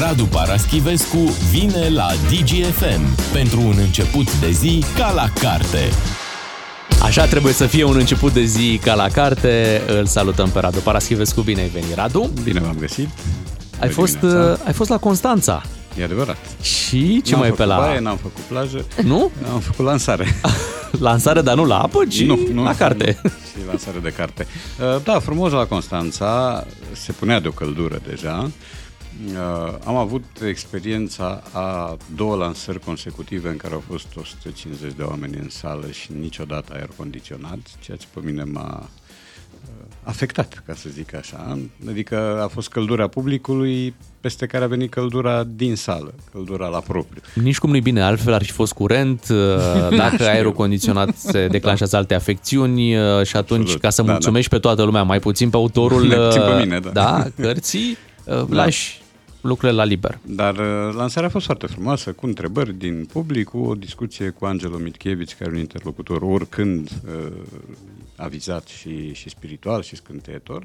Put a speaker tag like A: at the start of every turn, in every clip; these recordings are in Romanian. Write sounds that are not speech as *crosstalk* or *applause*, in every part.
A: Radu Paraschivescu vine la DGFM pentru un început de zi ca la carte.
B: Așa trebuie să fie un început de zi ca la carte. Îl salutăm pe Radu Paraschivescu. Bine ai venit, Radu.
C: Bine v-am găsit.
B: Ai fost, uh, ai fost la Constanța.
C: E adevărat.
B: Și ce
C: n-am
B: mai
C: făcut
B: pe la...
C: Baie, n-am făcut plajă.
B: Nu?
C: Am făcut lansare. *laughs*
B: Lansare, dar nu la apă, ci
C: nu, nu,
B: la carte.
C: Nu, și lansare de carte. Uh, Da, frumos la Constanța. Se punea de o căldură deja. Uh, Am avut experiența a două lansări consecutive în care au fost 150 de oameni în sală și niciodată aer condiționat, ceea ce pe mine m-a uh, afectat, ca să zic așa. Adică a fost căldura publicului peste care a venit căldura din sală, căldura la propriu.
B: Nici cum nu-i bine, altfel ar fi fost curent, uh, *laughs* dacă aerul condiționat se *laughs* declanșează alte afecțiuni uh, și atunci,
C: Absolut.
B: ca să
C: Da,
B: mulțumești pe toată lumea, mai puțin pe autorul *laughs*
C: Mai puțin pe
B: uh,
C: mine, da.
B: da cărții, uh, lași lucrurile la liber.
C: Dar uh, lansarea a fost foarte frumoasă, cu întrebări din public, cu o discuție cu Angelo Mitchievici, care e un interlocutor oricând uh, avizat și, și spiritual și scânteietor.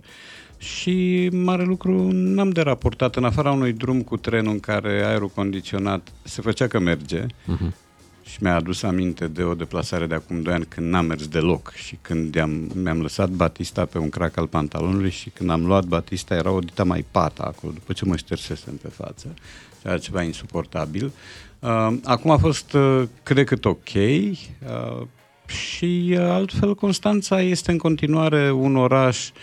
C: Și mare lucru n-am de raportat, în afara unui drum cu trenul în care aerul condiționat se făcea că merge,
B: Mhm.
C: Și mi-a adus aminte de o deplasare de acum 2 ani când n-am mers deloc și când am, mi-am lăsat Batista pe un crac al pantalonului și când am luat Batista era o dita mai pata acolo, după ce mă ștersesem pe față. Era ceva insuportabil. Uh, acum a fost uh, cât de cât ok uh, și uh, altfel Constanța este în continuare un oraș uh,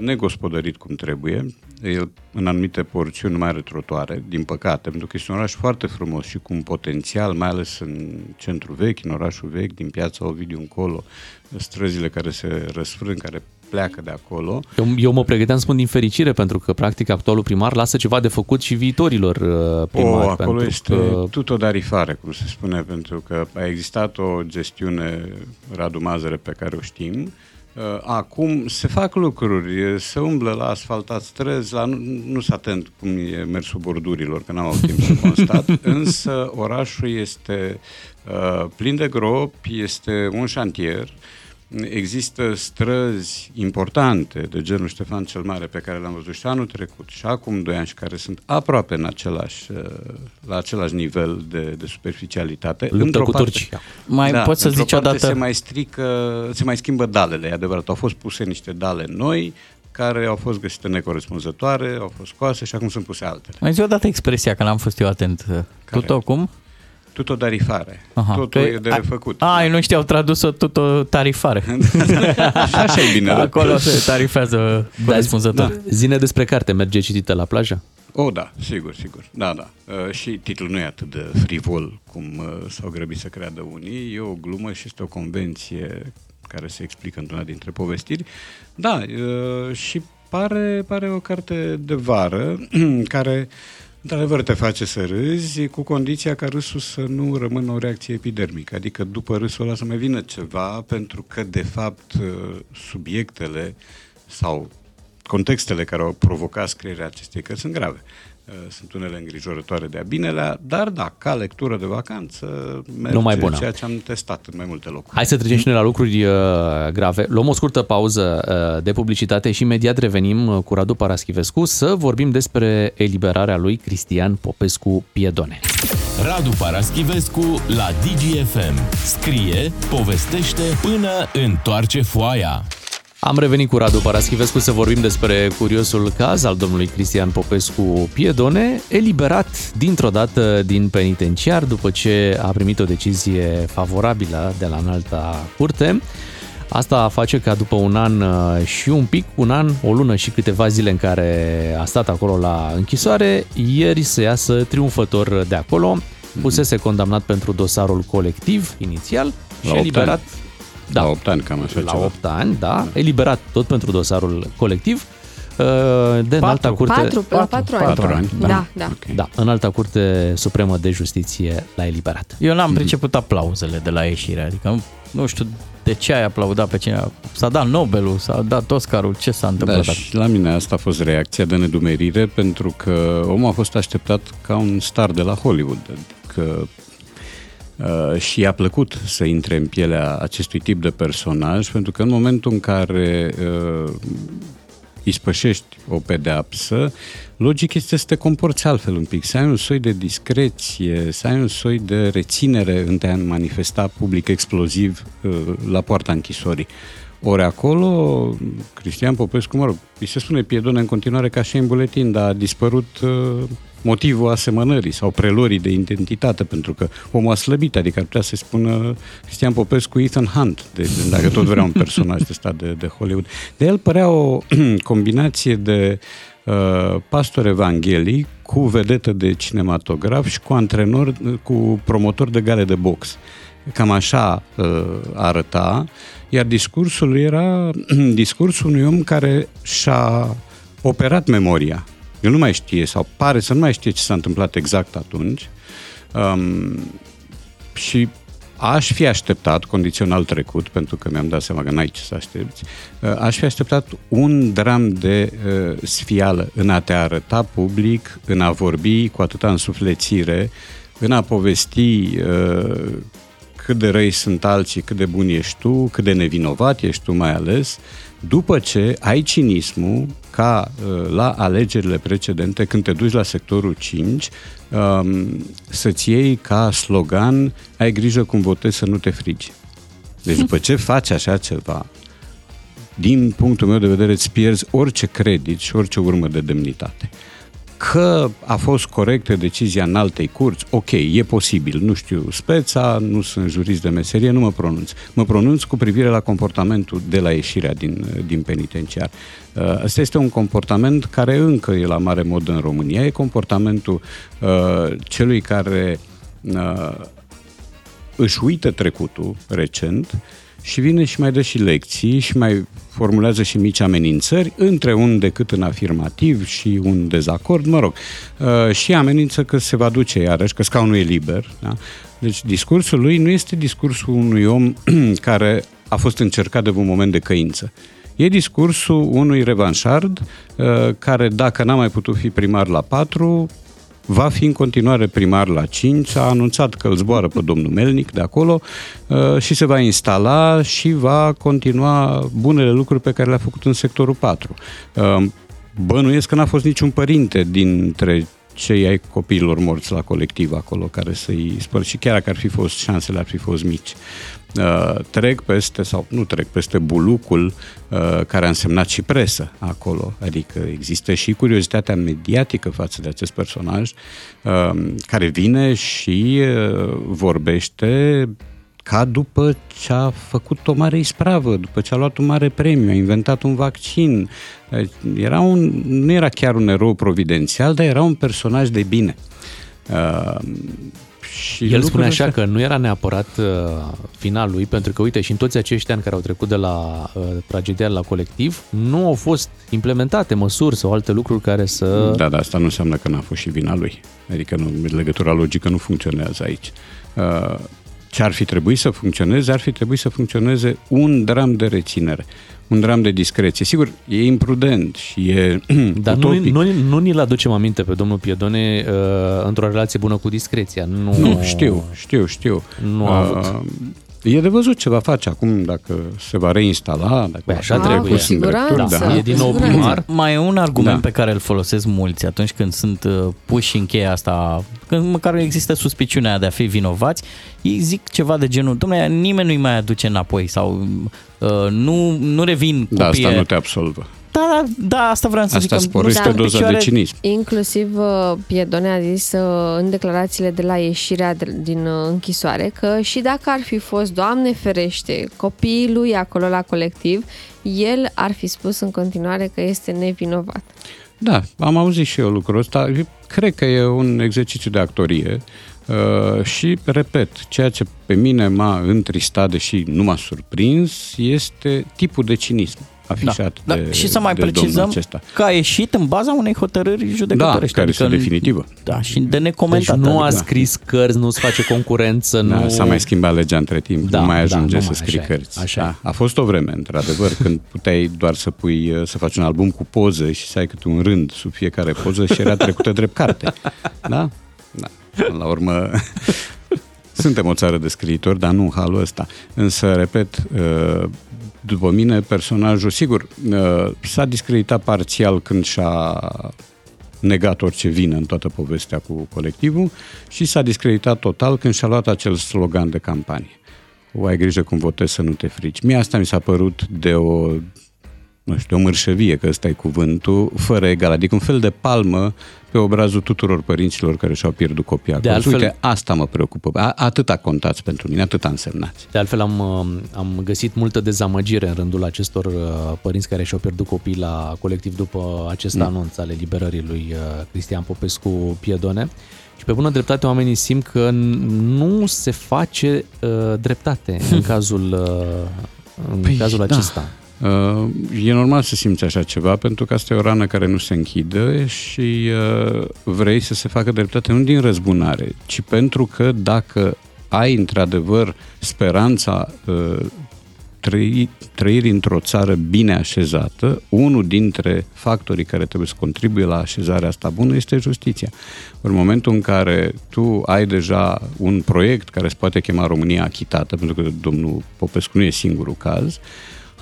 C: negospodărit cum trebuie. El în anumite porțiuni nu mai are trotuare, din păcate, pentru că este un oraș foarte frumos și cu un potențial, mai ales în centru vechi, în orașul vechi, din piața Ovidiu încolo, străzile care se răsfrâng, care pleacă de acolo.
B: Eu, eu mă pregăteam să spun din fericire, pentru că, practic, actualul primar lasă ceva de făcut și viitorilor uh, primari.
C: O, acolo
B: pentru
C: este
B: că...
C: tutodarifare, cum se spune, pentru că a existat o gestiune Radu Mazăre pe care o știm. Uh, Acum se fac lucruri, se umblă la asfaltat străzi, la, nu, nu s atent cum e mersul bordurilor, că n-am avut timp să constat, *laughs* însă orașul este uh, plin de gropi, este un șantier, Există străzi importante de genul Ștefan cel Mare pe care le-am văzut și anul trecut și acum doi ani și care sunt aproape în același, uh, la același nivel de, de superficialitate.
B: Luptă
C: Într-o
B: cu
C: parte-
B: Turcia.
D: Mai poți să
C: într-o
D: zici
C: parte
D: odată-
C: Se mai strică, se mai schimbă dalele, e adevărat. Au fost puse niște dale noi care au fost găsite necorespunzătoare, au fost scoase și acum sunt puse altele.
D: Mai zi o dată expresia, că n-am fost eu atent. Tuto cum?
C: Tutodarifare.
D: Aha.
C: Totul
D: Că-
C: e de
D: a-
C: refăcut.
D: A, ei nu știau tradus-o tuto tarifare.
C: Și *laughs* așa e bine. da.
D: Acolo se tarifează corespunzător.
B: Da. Zine despre carte, merge citită la plajă?
C: O, da, sigur, sigur. Da, da. Uh, și titlul nu e atât de frivol cum uh, s-au grăbit să creadă unii. E o glumă și este o convenție care se explică într-una dintre povestiri. Da, uh, și pare, pare o carte de vară *clears throat* care într-adevăr te face să râzi cu condiția ca râsul să nu rămână o reacție epidermică. Adică după râsul ăla să mai vină ceva pentru că de fapt uh, subiectele sau contextele care au provocat scrierea acestei cărți sunt grave. Uh, Sunt unele îngrijorătoare de-a binelea, dar da, ca lectură de vacanță merge
B: Numai bună.
C: ceea ce am testat în mai multe locuri.
B: Hai să trecem și noi la lucruri uh, grave. Luăm o scurtă pauză uh, de publicitate și imediat revenim uh, cu Radu Paraschivescu să vorbim despre eliberarea lui Cristian Popescu Piedone.
A: Radu Paraschivescu la DGFM. Scrie, povestește până întoarce foaia.
B: Am revenit cu Radu Paraschivescu să vorbim despre curiosul caz al domnului Cristian Popescu Piedone, eliberat dintr-o dată din penitenciar după ce a primit o decizie favorabilă de la înalta curte. Asta face ca după un an uh, și un pic, un an, o lună și câteva zile în care a stat acolo la închisoare, ieri să iasă triumfător de acolo, pusese condamnat pentru dosarul colectiv inițial
C: La
B: și
C: opt
B: eliberat
C: ani. La 8 ani, cam așa
B: la
C: ceva.
B: 8 ani, da, eliberat tot pentru dosarul colectiv. uh, De în alta curte...
E: Patru, la patru ani.
C: Patru ani,
E: Da,
C: da.
E: da.
C: Ok.
B: Da, în alta curte supremă de justiție l-a eliberat.
D: Eu n-am priceput aplauzele de la ieșire, adică nu, nu știu de ce ai aplaudat pe cine. S-a dat Nobelul, s-a dat Oscarul, ce s-a întâmplat?
C: Da,
D: acolo?
C: și la mine asta a fost reacția de nedumerire pentru că omul a fost așteptat ca un star de la Hollywood. Adică uh, și i-a plăcut să intre în pielea acestui tip de personaj pentru că în momentul în care uh, ispășești o pedeapsă, logic este să te comporți altfel un pic, să ai un soi de discreție, să ai un soi de reținere în a manifesta public exploziv uh, la poarta închisorii. Ori acolo, Cristian Popescu, mă rog, îi se spune Piedone în continuare ca și în buletin, dar a dispărut uh, motivul asemănării sau prelorii de identitate, pentru că omul a slăbit, adică ar putea să spună Cristian Popescu Ethan Hunt, de, dacă tot vrea un personaj de stat de, de Hollywood. De el părea o *clears throat* combinație de uh, pastor evanghelic cu vedetă de cinematograf și cu antrenor, cu promotor de gale de box. Cam așa uh, arăta, iar discursul era *clears throat* discursul unui om care și-a operat memoria. El nu mai știe sau pare să nu mai știe ce s-a întâmplat exact atunci. Um, și aș fi așteptat, condițional trecut, pentru că mi-am dat seama că n-ai ce să aștepți, uh, aș fi așteptat un dram de uh, sfială în a te arăta public, în a vorbi cu atâta însuflețire, în a povesti uh, cât de răi sunt alții, cât de bun ești tu, cât de nevinovat ești tu mai ales, după ce ai cinismul ca uh, la alegerile precedente, când te duci la sectorul 5, um, să-ți iei ca slogan ai grijă cum votezi să nu te frigi. Deci după ce *laughs* faci așa ceva, din punctul meu de vedere îți pierzi orice credit și orice urmă de demnitate. Că a fost corectă decizia în altei curți, ok, e posibil, nu știu speța, nu sunt jurist de meserie, nu mă pronunț. Mă pronunț cu privire la comportamentul de la ieșirea din, din penitenciar. Asta este un comportament care încă e la mare mod în România, e comportamentul uh, celui care uh, își uită trecutul recent și vine și mai dă și lecții și mai formulează și mici amenințări între un decât în afirmativ și un dezacord, mă rog, uh, și amenință că se va duce iarăși, că scaunul e liber. Da? Deci discursul lui nu este discursul unui om *clears throat* care a fost încercat de un moment de căință. E discursul unui revanșard uh, care, dacă n-a mai putut fi primar la 4, va fi în continuare primar la 5, a anunțat că îl zboară pe domnul Melnic de acolo uh, și se va instala și va continua bunele lucruri pe care le-a făcut în sectorul 4. Uh, bănuiesc că n-a fost niciun părinte dintre cei ai copiilor morți la colectiv acolo care să-i spăr și chiar dacă ar fi fost, șansele ar fi fost mici. Uh, trec peste, sau nu trec peste bulucul uh, care a însemnat și presă acolo, adică există și curiozitatea mediatică față de acest personaj uh, care vine și uh, vorbește ca după ce a făcut o mare ispravă, după ce a luat un mare premiu, a inventat un vaccin. Era un, nu era chiar un erou providențial, dar era un personaj de bine. Uh,
B: și El spune așa că nu era neapărat uh, finalul lui, pentru că, uite, și în toți acești ani care au trecut de la uh, tragedia la colectiv, nu au fost implementate măsuri sau alte lucruri care să...
C: Da, dar asta nu înseamnă că n-a fost și vina lui. Adică nu, legătura logică nu funcționează aici. Uh, ce ar fi trebuit să funcționeze? Ar fi trebuit să funcționeze un dram de reținere un dram de discreție. Sigur, e imprudent și e *clears throat*
B: Dar utopic. nu, nu, nu ni-l aducem aminte pe domnul Piedone uh, într-o relație bună cu discreția. Nu,
C: nu știu, știu, știu.
B: Nu a avut. Uh,
C: E de văzut ce va face acum, dacă se va reinstala, dacă
B: Bă, așa trebuie.
E: Cu drepturi,
B: da. E din nou primar.
D: Mai e un argument da. pe care îl folosesc mulți atunci când sunt uh, puși în cheia asta, când măcar există suspiciunea de a fi vinovați, ei zic ceva de genul, domnule, nimeni nu-i mai aduce înapoi sau uh, nu, nu revin
C: Da, asta nu te absolvă.
D: Da, da, da, asta vreau să
C: asta
D: zic.
C: Asta sporește da, doza picioare, de cinism.
E: Inclusiv uh, Piedone a zis uh, în declarațiile de la ieșirea din uh, închisoare că și dacă ar fi fost, Doamne ferește, copiii lui acolo la colectiv, el ar fi spus în continuare că este nevinovat.
C: Da, am auzit și eu lucrul ăsta. Cred că e un exercițiu de actorie. Uh, și, repet, ceea ce pe mine m-a întristat, deși nu m-a surprins, este tipul de cinism afișat da,
D: de
C: da.
D: Și să mai precizăm că a ieșit în baza unei hotărâri judecătorești.
C: Da, care adică, este definitivă.
D: Da, și de necomentat.
B: Deci nu a
D: adică.
B: scris cărți, nu-ți face concurență, da, nu...
C: S-a mai schimbat legea între timp, da, nu mai da, ajunge da, să scrii așa, cărți. Așa. Da, a fost o vreme, într-adevăr, când puteai doar să pui, să faci un album cu poze și să ai câte un rând sub fiecare poză și era trecută drept carte. Da? Da. La urmă, *laughs* suntem o țară de scriitori, dar nu în halul ăsta. Însă, repet, după mine, personajul, sigur, uh, s-a discreditat parțial când și-a negat orice vină în toată povestea cu colectivul și s-a discreditat total când și-a luat acel slogan de campanie. O ai grijă cum votezi să nu te frici. Mie asta mi s-a părut de o nu știu, o mărșăvie, că ăsta e cuvântul, fără egal, adică un fel de palmă pe obrazul tuturor părinților care și-au pierdut copii acolo. Altfel, Uite, asta mă preocupă. A, atâta contați pentru mine, atâta însemnați.
B: De altfel am, am găsit multă dezamăgire în rândul acestor uh, părinți care și-au pierdut copii la colectiv după acest mm. anunț ale liberării lui uh, Cristian Popescu Piedone. Și pe bună dreptate oamenii simt că nu se face uh, dreptate în *laughs* cazul, uh, în păi, cazul da. acesta.
C: Uh, e normal să simți așa ceva, pentru că asta e o rană care nu se închide și uh, vrei să se facă dreptate nu din răzbunare, ci pentru că dacă ai într-adevăr speranța uh, trăi, trăirii într-o țară bine așezată, unul dintre factorii care trebuie să contribuie la așezarea asta bună este justiția. În momentul în care tu ai deja un proiect care se poate chema România achitată, pentru că domnul Popescu nu e singurul caz, uh,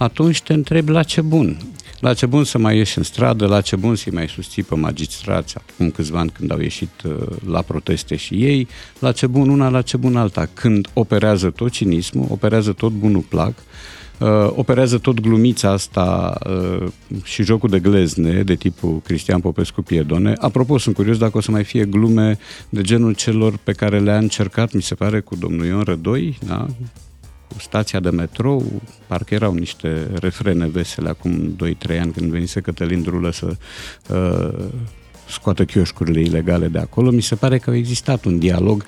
C: atunci te întrebi la ce bun. La ce bun să mai ieși în stradă, la ce bun să-i mai susții pe magistrați acum câțiva ani când au ieșit uh, la proteste și ei, la ce bun una, la ce bun alta. Când operează tot cinismul, operează tot bunul plac, uh, operează tot glumița asta uh, și jocul de glezne de tipul Cristian Popescu Piedone. Apropo, sunt curios dacă o să mai fie glume de genul celor pe care le-a încercat, mi se pare, cu domnul Ion Rădoi, da? Cu stația de metrou, parcă erau niște refrene vesele acum 2-3 ani când venise Cătălin Drulă să uh, scoată chioșcurile ilegale de acolo. Mi se pare că a existat un dialog,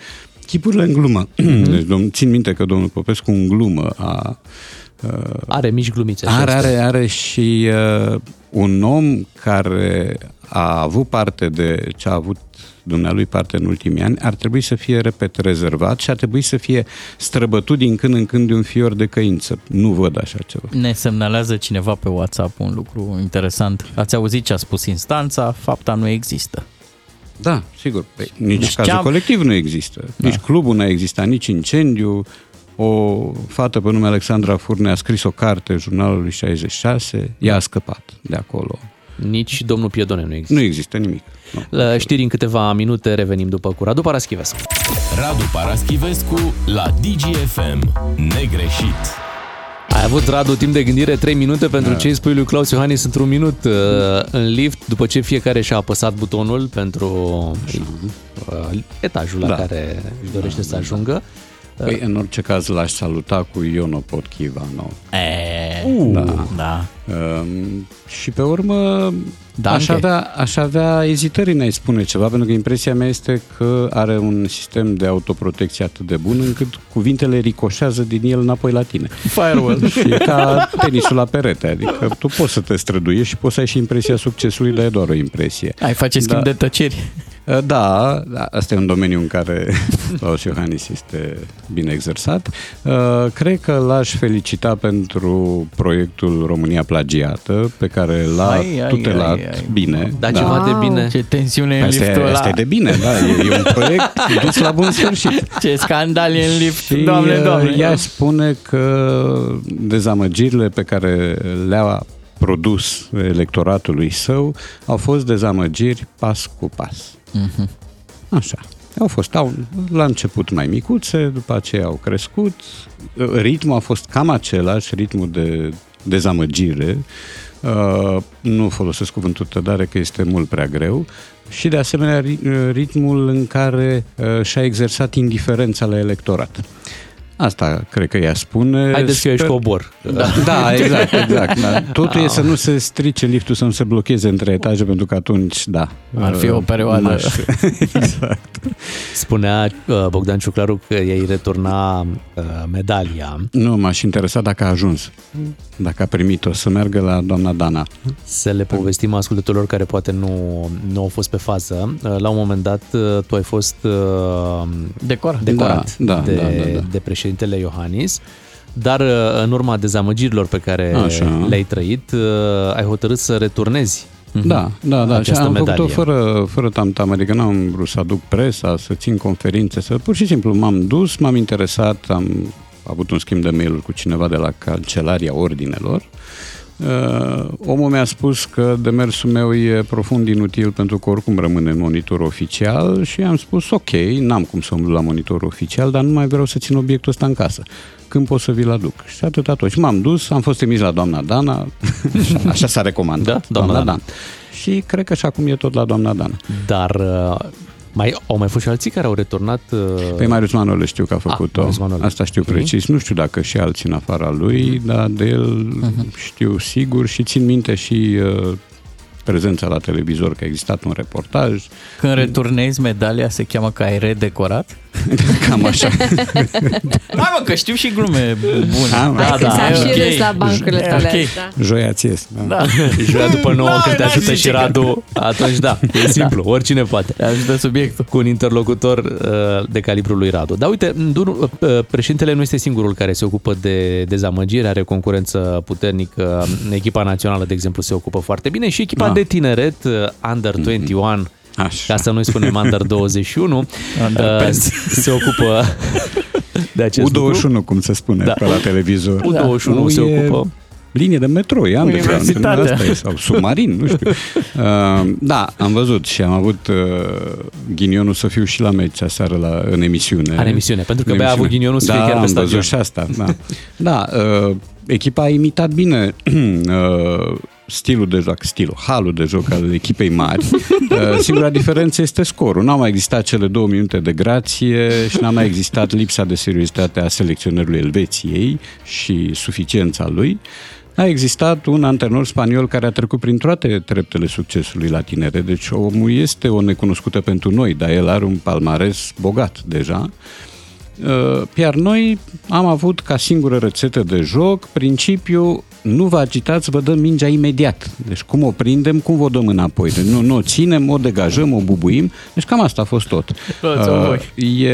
C: chipurile în glumă. Mm-hmm. Deci, domn, țin minte că domnul Popescu în glumă a
B: Uh, are mici glumițe.
C: Are, are, are și uh, un om care a avut parte de ce a avut dumnealui parte în ultimii ani, ar trebui să fie, repet, rezervat și ar trebui să fie străbătut din când în când de un fior de căință. Nu văd așa ceva.
D: Ne semnalează cineva pe WhatsApp un lucru interesant. Ați auzit ce a spus instanța, fapta nu există.
C: Da, sigur. Păi, nici deci cazul am... colectiv nu există. Da. Nici clubul nu a existat, nici incendiu. O fată pe nume Alexandra Furne a scris o carte jurnalului 66, ea a scăpat de acolo.
B: Nici domnul Piedone nu există.
C: Nu există nimic.
B: Nu. La știri în câteva minute revenim după cu Radu Paraschivescu.
A: Radu Paraschivescu la DGFM. Negreșit.
B: Ai avut, Radu, timp de gândire 3 minute pentru da. ce îi spui lui Claus Iohannis într-un minut uh, în lift, după ce fiecare și-a apăsat butonul pentru uh, etajul la da. care își dorește da, să ajungă.
C: Păi, în orice caz, l-aș saluta cu Iono Potkivano.
D: E, uh, da. da.
C: Um, și pe urmă, aș avea, aș avea ezitări în a-i spune ceva, pentru că impresia mea este că are un sistem de autoprotecție atât de bun încât cuvintele ricoșează din el înapoi la tine.
B: Firewall. *laughs*
C: și e ca tenisul la perete, adică tu poți să te străduiești și poți să ai și impresia succesului, dar e doar o impresie.
D: Ai face schimb da. de tăceri.
C: Uh, da, da, asta e un domeniu în care *laughs* Klaus Iohannis este bine exersat. Uh, cred că l-aș felicita pentru proiectul România Plagiată, pe care l-a ai, tutelat ai, ai, bine.
B: Da, da, ceva de bine.
D: Ce tensiune în
C: asta
D: liftul
C: ăla. Asta e de bine, da, e, e un *laughs* proiect dus la bun sfârșit.
D: Ce scandal e în lift, și doamne, uh, doamne.
C: Ea spune că dezamăgirile pe care le-a produs electoratului său au fost dezamăgiri pas cu pas. Uh-huh. Așa. Au fost au, la început mai micuțe, după aceea au crescut. Ritmul a fost cam același, ritmul de dezamăgire. Uh, nu folosesc cuvântul tădare că este mult prea greu. Și de asemenea ritmul în care uh, și-a exersat indiferența la electorat. Asta cred că ea spune.
B: Haideți Sper... că ești cobor.
C: Da, *laughs* da exact, exact. Da. Totul da. e să nu se strice liftul, să nu se blocheze între etaje, pentru că atunci, da.
D: Ar fi o perioadă. Maș... *laughs*
B: exact. Spunea uh, Bogdan Ciuclaru că ei returna uh, medalia.
C: Nu, m-aș interesa dacă a ajuns. Dacă a primit-o, să meargă la doamna Dana.
B: Să le povestim ascultătorilor care poate nu, nu au fost pe fază. Uh, la un moment dat, tu ai fost
D: Decor.
B: decorat
C: da, da,
B: de,
C: da, da, da.
B: de președinte președintele Iohannis, dar uh, în urma dezamăgirilor pe care Așa. le-ai trăit, uh, ai hotărât să returnezi
C: mhm. da, da, da. Și am medalie. făcut-o fără, fără tam-tam, adică n-am vrut să aduc presa, să țin conferințe, să pur și simplu m-am dus, m-am interesat, am avut un schimb de mail cu cineva de la Cancelaria Ordinelor. Uh, omul mi-a spus că demersul meu e profund inutil pentru că oricum rămâne în monitor oficial și am spus ok, n-am cum să umblu la monitor oficial, dar nu mai vreau să țin obiectul ăsta în casă. Când pot să vi-l aduc? Și atât atunci. M-am dus, am fost emis la doamna Dana, *laughs* așa, așa s-a recomandat.
B: Da, doamna, doamna Dana.
C: Dana. Și cred că și acum e tot la doamna Dana.
B: Dar uh, mai, au mai fost și alții care au returnat... Uh...
C: Păi Marius Manole știu că a făcut-o. Ah, Asta știu precis. Nu știu dacă și alții în afara lui, dar de el uh-huh. știu sigur și țin minte și uh, prezența la televizor, că a existat un reportaj.
D: Când returnezi medalia, se cheamă că ai redecorat? *laughs*
C: Cam așa. *laughs*
D: Hai mă, că știu și glume bune.
E: Am, da, da, da, și okay. la bancurile tale. Okay.
C: Da. Joia ți Da.
B: da. *laughs* Joia după nouă, da, când te ajută și Radu, atunci da, e da. simplu, da. oricine poate.
D: Te ajută subiectul.
B: Cu un interlocutor uh, de calibrul lui Radu. Dar uite, uh, președintele nu este singurul care se ocupă de dezamăgire, are concurență puternică. Echipa națională, de exemplu, se ocupă foarte bine și echipa da. De tineret, uh, Under 21, mm-hmm Așa. ca să nu-i spunem Under *laughs* 21, Under uh, se ocupă de acest
C: U21, lucru. cum se spune da. pe la televizor.
B: U21 da. se ocupă
C: linie de metro, e Universitatea. Asta e, sau submarin, nu știu. *laughs* Uh, da, am văzut și am avut uh, ghinionul să fiu și la meci aseară la, în emisiune.
B: În emisiune, pentru că bea a avut ghinionul să
C: da,
B: fie chiar pe
C: stadion. Da, am văzut și asta, da. da, uh, echipa a imitat bine *clears throat* uh, stilul de joc, stilul, halul de joc al echipei mari. *laughs* Uh, singura diferență este scorul. N-au mai existat cele două minute de grație și n-a mai existat lipsa de seriozitate a selecționerului Elveției și suficiența lui. A existat un antrenor spaniol care a trecut prin toate treptele succesului la tinere, deci omul este o necunoscută pentru noi, dar el are un palmares bogat deja. Uh, iar noi am avut ca singură rețetă de joc principiul nu vă agitați, vă dăm mingea imediat. Deci cum o prindem, cum vă dăm înapoi. Deci nu, nu o ținem, o degajăm, o bubuim. Deci cam asta a fost tot. Uh, e,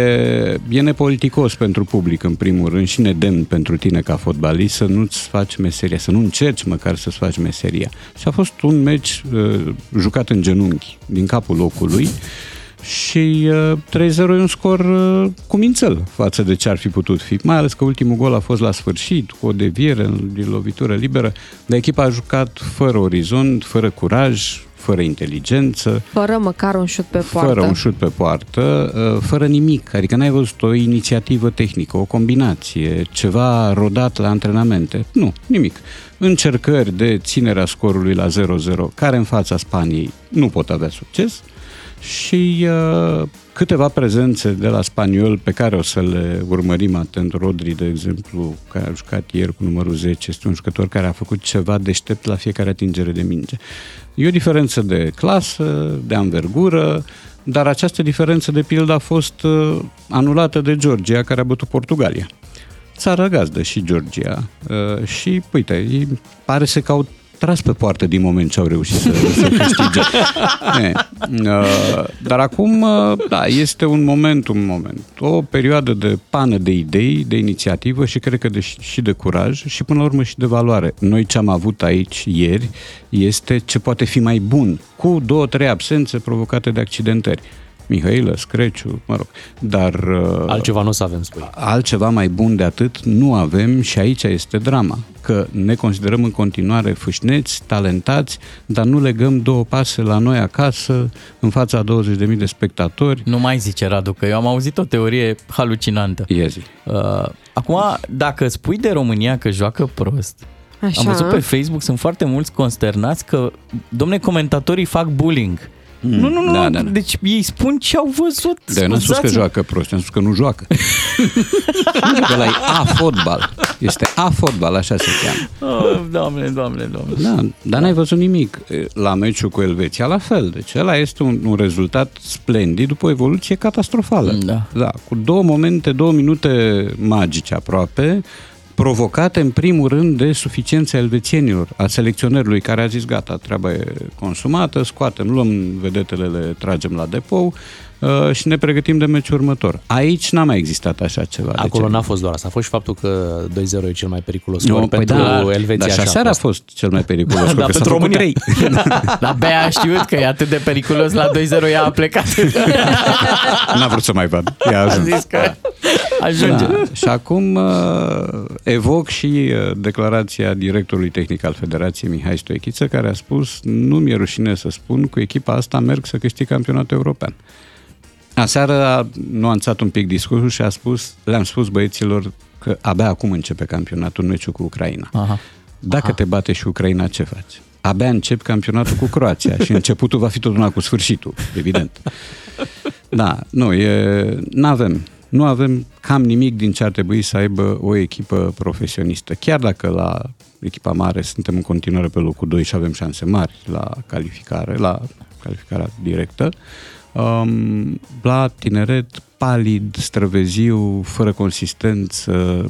C: e nepoliticos pentru public, în primul rând, și nedemn pentru tine ca fotbalist să nu-ți faci meseria, să nu încerci măcar să-ți faci meseria. Și a fost un meci uh, jucat în genunchi, din capul locului. Și uh, 3-0 e un scor uh, cu mințel față de ce ar fi putut fi. Mai ales că ultimul gol a fost la sfârșit, cu o deviere din lovitură liberă, dar echipa a jucat fără orizont, fără curaj, fără inteligență.
E: Fără măcar un șut pe poartă.
C: Fără un șut pe poartă, uh, fără nimic. Adică n-ai văzut o inițiativă tehnică, o combinație, ceva rodat la antrenamente. Nu, nimic. Încercări de ținerea scorului la 0-0, care în fața Spaniei nu pot avea succes și uh, câteva prezențe de la spaniol pe care o să le urmărim atent. Rodri, de exemplu, care a jucat ieri cu numărul 10, este un jucător care a făcut ceva deștept la fiecare atingere de minge. E o diferență de clasă, de anvergură, dar această diferență, de pildă, a fost uh, anulată de Georgia, care a bătut Portugalia țară gazdă și Georgia. Uh, și, uite, pare să caut tras pe poartă din moment ce au reușit să, să *laughs* câștige. e, uh, dar acum, uh, da, este un moment, un moment. O perioadă de pană de idei, de inițiativă și cred că de, și de curaj și până la urmă și de valoare. Noi ce am avut aici ieri este ce poate fi mai bun, cu două, trei absențe provocate de accidentări. Mihailă, Screciu, mă rog. Dar... Uh,
B: altceva nu o să avem, spui.
C: Altceva mai bun de atât nu avem și aici este drama. Că ne considerăm în continuare fâșneți, talentați, dar nu legăm două pase la noi acasă, în fața a 20.000 de spectatori.
D: Nu mai zice, Radu, că eu am auzit o teorie halucinantă.
C: Iezi. Uh,
D: acum, dacă spui de România că joacă prost, Așa. Am văzut pe Facebook, sunt foarte mulți consternați că, domne, comentatorii fac bullying. Mm. Nu, nu, nu, da, da, da. deci ei spun ce au văzut.
C: Dar eu n-am spus că joacă prost, am spus că nu joacă. *laughs* că la e A-fotbal. Este A-fotbal, așa se cheamă.
D: Oh, doamne, doamne, doamne.
C: Da, dar da. n-ai văzut nimic. La meciul cu Elveția, la fel. Deci ăla este un, un rezultat splendid după o evoluție catastrofală.
D: Da.
C: da. Cu două momente, două minute magice aproape, provocate în primul rând de suficiența elvețienilor, a selecționerului care a zis gata, treaba e consumată, scoatem, luăm vedetele, le tragem la depou. uh, și ne pregătim de meciul următor. Aici n-a mai existat așa ceva.
B: Acolo n-a fost doar asta, a fost și faptul că 2-0 e cel mai periculos no, păi pentru da, Elveția.
C: Dar și aseară a fost cel mai periculos, *laughs* da, pentru România. 3. *laughs*
D: Dar Bea a știut că e atât de periculos la 2-0, ea a plecat. *laughs*
C: N-a vrut să mai vad. Ea a, a zis că...
D: Ajunge.
C: Da. Și acum uh, evoc și uh, declarația directorului tehnic al Federației Mihai Stoichiță, care a spus nu mi-e rușine să spun, cu echipa asta merg să câștig campionatul european. Aseară a nuanțat un pic discursul și a spus, le-am spus băieților că abia acum începe campionatul meciul cu Ucraina.
D: Aha.
C: Dacă
D: Aha.
C: te bate și Ucraina, ce faci? Abia încep campionatul cu Croația și *laughs* începutul va fi tot una cu sfârșitul, evident. Da, nu, e, n-avem. Nu avem cam nimic din ce ar trebui să aibă o echipă profesionistă. Chiar dacă la echipa mare suntem în continuare pe locul 2 și avem șanse mari la calificare, la calificarea directă, um, la tineret palid, străveziu, fără consistență,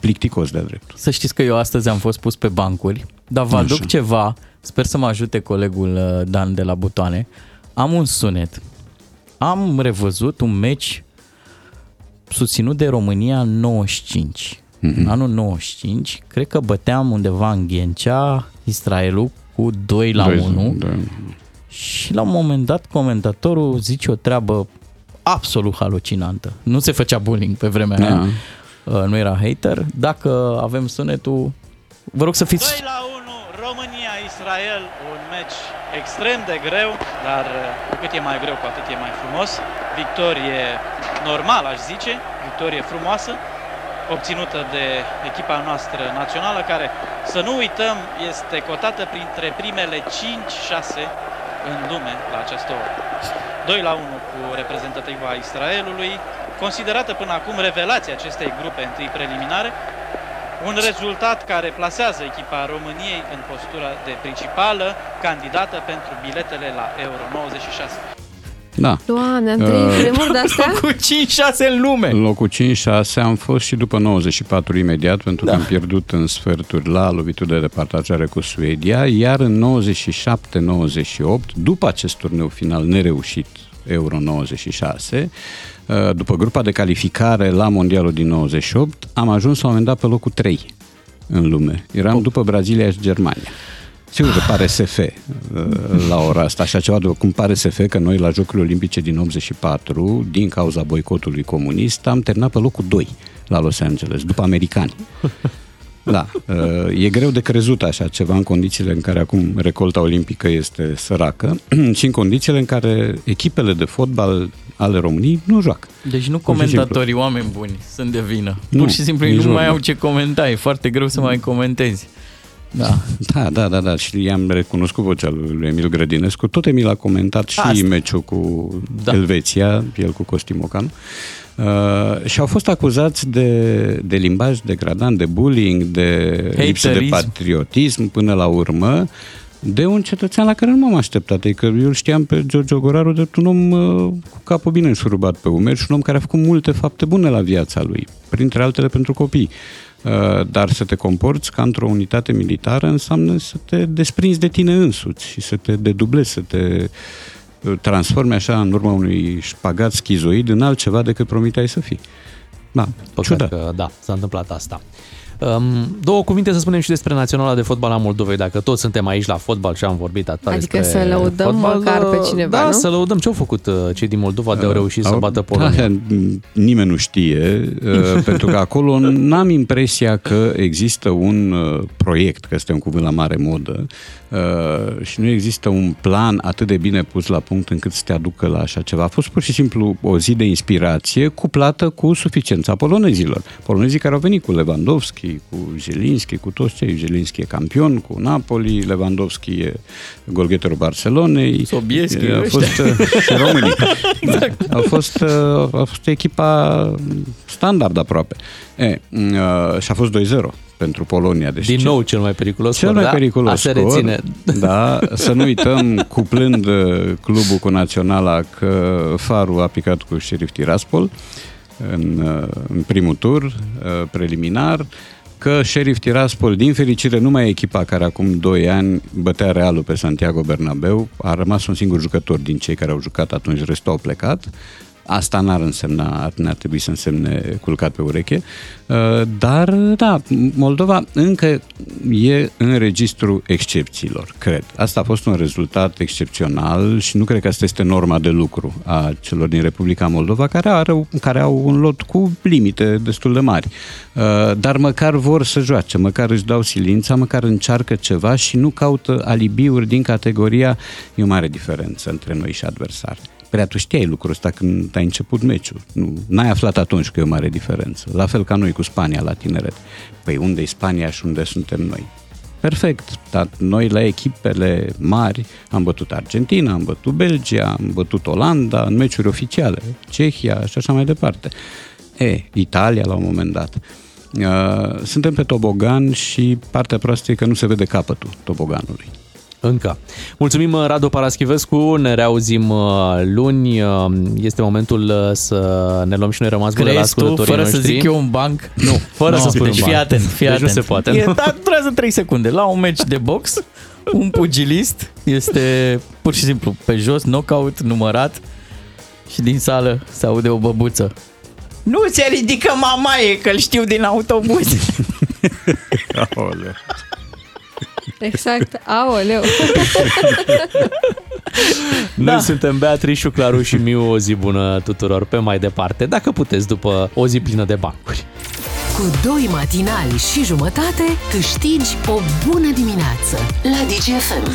C: plicticos de-a dreptul.
D: Să știți că eu astăzi am fost pus pe bancuri, dar vă aduc
C: Așa.
D: ceva, sper să mă ajute colegul uh, Dan de la Butoane. Am un sunet. Am revăzut un meci susținut de România în 95.
C: Mhm.
D: În anul 95, cred că băteam undeva în Ghencea Israelul cu 2 la 1
C: Da.
D: Și la un moment dat comentatorul zice o treabă absolut halucinantă. Nu se făcea bullying pe vremea
C: Da.
D: aia. Uh, Nu era hater. Dacă avem sunetul, vă rog să fiți
F: 2 la 1, România-Israel, un meci extrem de greu, dar uh, cu cât e mai greu, cu atât e mai frumos. Victorie normală, aș zice, victorie frumoasă, obținută de echipa noastră națională, care, să nu uităm, este cotată printre primele 5-6 în lume la această oră. 2 la 1 cu reprezentativa Israelului, considerată până acum revelația acestei grupe întâi preliminare, un rezultat care plasează echipa României în postura de principală candidată pentru biletele la Euro 96.
C: Da.
E: Doamne, am trăit
C: Uh,
E: vremuri de-astea? *laughs*
D: cu 5-6 în lume.
C: În locul 5-6 am fost și după 94 imediat, pentru
D: Da.
C: că am pierdut în sferturi la lovitură de departajare cu Suedia, iar în 97-98, după acest turneu final nereușit, Euro 96, uh, după grupa de calificare la Mondialul din 98, am ajuns la un moment dat pe locul 3 în lume. Eram după Brazilia și Germania. Sigur că pare SF uh, la ora asta, așa ceva de cum pare SF că noi la Jocurile Olimpice din 84, din cauza boicotului comunist, am terminat pe locul 2 la Los Angeles, după americani. *laughs* Da, uh, e greu de crezut așa ceva în condițiile în care acum recolta olimpică este săracă *clears throat* și în condițiile în care echipele de fotbal ale României nu joacă.
D: Deci nu
C: Pur și simplu.
D: comentatorii oameni buni sunt de vină.
C: Nu,
D: Pur și simplu
C: nici
D: nu mai
C: vorba.
D: au ce comenta, e foarte greu să mai comentezi. Da.
C: Da, da, da, da. Și i-am recunoscut vocea lui lui Emil Grădinescu. Tot Emil a comentat și
D: Asta.
C: meciul cu
D: Da.
C: da. Elveția, el cu Costi Mocanu. Uh, și au fost acuzați de, de limbaj degradant, de bullying, de lipsă de
D: Haterism.
C: patriotism până la urmă de un cetățean la care nu m-am așteptat. Adică eu îl știam pe George Ogoraru de un om uh, cu capul bine înșurubat pe umeri și un om care a făcut multe fapte bune la viața lui, printre altele pentru copii. Uh, dar să te comporți ca într-o unitate militară înseamnă să te desprinzi de tine însuți și să te dedublezi, să te uh, transformi așa în urma unui șpagat schizoid în altceva decât promiteai să fii. Da,
B: Păcat
C: ciudat.
B: că, da, s-a întâmplat asta. Um, două cuvinte să spunem și despre Naționala de Fotbal a Moldovei, dacă toți suntem aici la fotbal și am vorbit atât
E: Adică
B: despre
E: să lăudăm
B: fotbal,
E: măcar pe
B: uh,
E: cineva,
B: Da,
E: nu?
B: să lăudăm ce au făcut uh, cei din Moldova de au reușit să
C: Au-
B: bată Polonia. *laughs*
C: Da, nimeni nu știe, uh, *laughs* pentru că acolo n-am impresia că există un uh, proiect, că este un cuvânt la mare modă, uh, și nu există un plan atât de bine pus la punct încât să te aducă la așa ceva. A fost pur și simplu o zi de inspirație cuplată cu suficiența polonezilor. Polonezii care au venit cu Lewandowski, cu Zelinski, cu toți cei. Zelinski e campion cu Napoli, Lewandowski e golgheterul Barcelonei.
D: Sobieski,
C: E, a
D: ăștia.
C: fost uh, și românii. *laughs* exact. A fost, uh, a fost echipa standard aproape. E, uh, și a fost 2-0 pentru Polonia. Deci
B: Din
C: ce-
B: nou cel mai periculos
C: cel
B: scor,
C: mai
B: da?
C: periculos
B: A se
C: scor,
B: reține. *laughs*
C: Da, să nu uităm, cuplând uh, clubul cu Naționala, că Faru a picat cu Sheriff Tiraspol în, uh, în primul tur uh, preliminar, că Sheriff Tiraspol, din fericire, nu mai e echipa care acum 2 ani bătea Realul pe Santiago Bernabeu, a rămas un singur jucător din cei care au jucat atunci, restul au plecat, Asta n-ar însemna, n-ar trebui să însemne culcat pe ureche, uh, dar da, Moldova încă e în registru excepțiilor, cred. Asta a fost un rezultat excepțional și nu cred că asta este norma de lucru a celor din Republica Moldova, care, are, care au un lot cu limite destul de mari. Uh, dar măcar vor să joace, măcar își dau silința, măcar încearcă ceva și nu caută alibiuri din categoria, e o mare diferență între noi și adversari. Prea tu știai lucrul ăsta când ai început meciul. Nu, n-ai aflat atunci că e o mare diferență. La fel ca noi cu Spania la tineret. Păi unde e Spania și unde suntem noi? Perfect, dar noi la echipele mari am bătut Argentina, am bătut Belgia, am bătut Olanda în meciuri oficiale, Cehia și așa mai departe. E, Italia la un moment dat. Uh, suntem pe tobogan și partea proastă e că nu se vede capătul toboganului.
B: Încă. Mulțumim, Radu Paraschivescu, ne reauzim uh, luni. Uh, este momentul uh, să ne luăm și noi rămas bune la ascultătorii
D: fără
B: noștri.
D: să zic eu un banc?
B: Nu, fără
D: no,
B: să spun
D: deci
B: un
D: fii
B: banc.
D: atent, fii
B: deci
D: atent.
B: nu se poate.
D: E,
B: nu?
D: da, durează 3 secunde. La un meci de box, un pugilist este pur și simplu pe jos, knockout, numărat și din sală se aude o băbuță. Nu se ridică mamaie, că-l știu din autobuz. *laughs* *laughs* *laughs*
C: Aoleu.
E: Exact, aoleu. *laughs*
B: Noi
D: Da.
B: suntem Beatrice, Claru și Miu. O zi bună tuturor pe mai departe, dacă puteți, după o zi plină de bancuri.
G: Cu doi matinali și jumătate câștigi o bună dimineață la DGFM.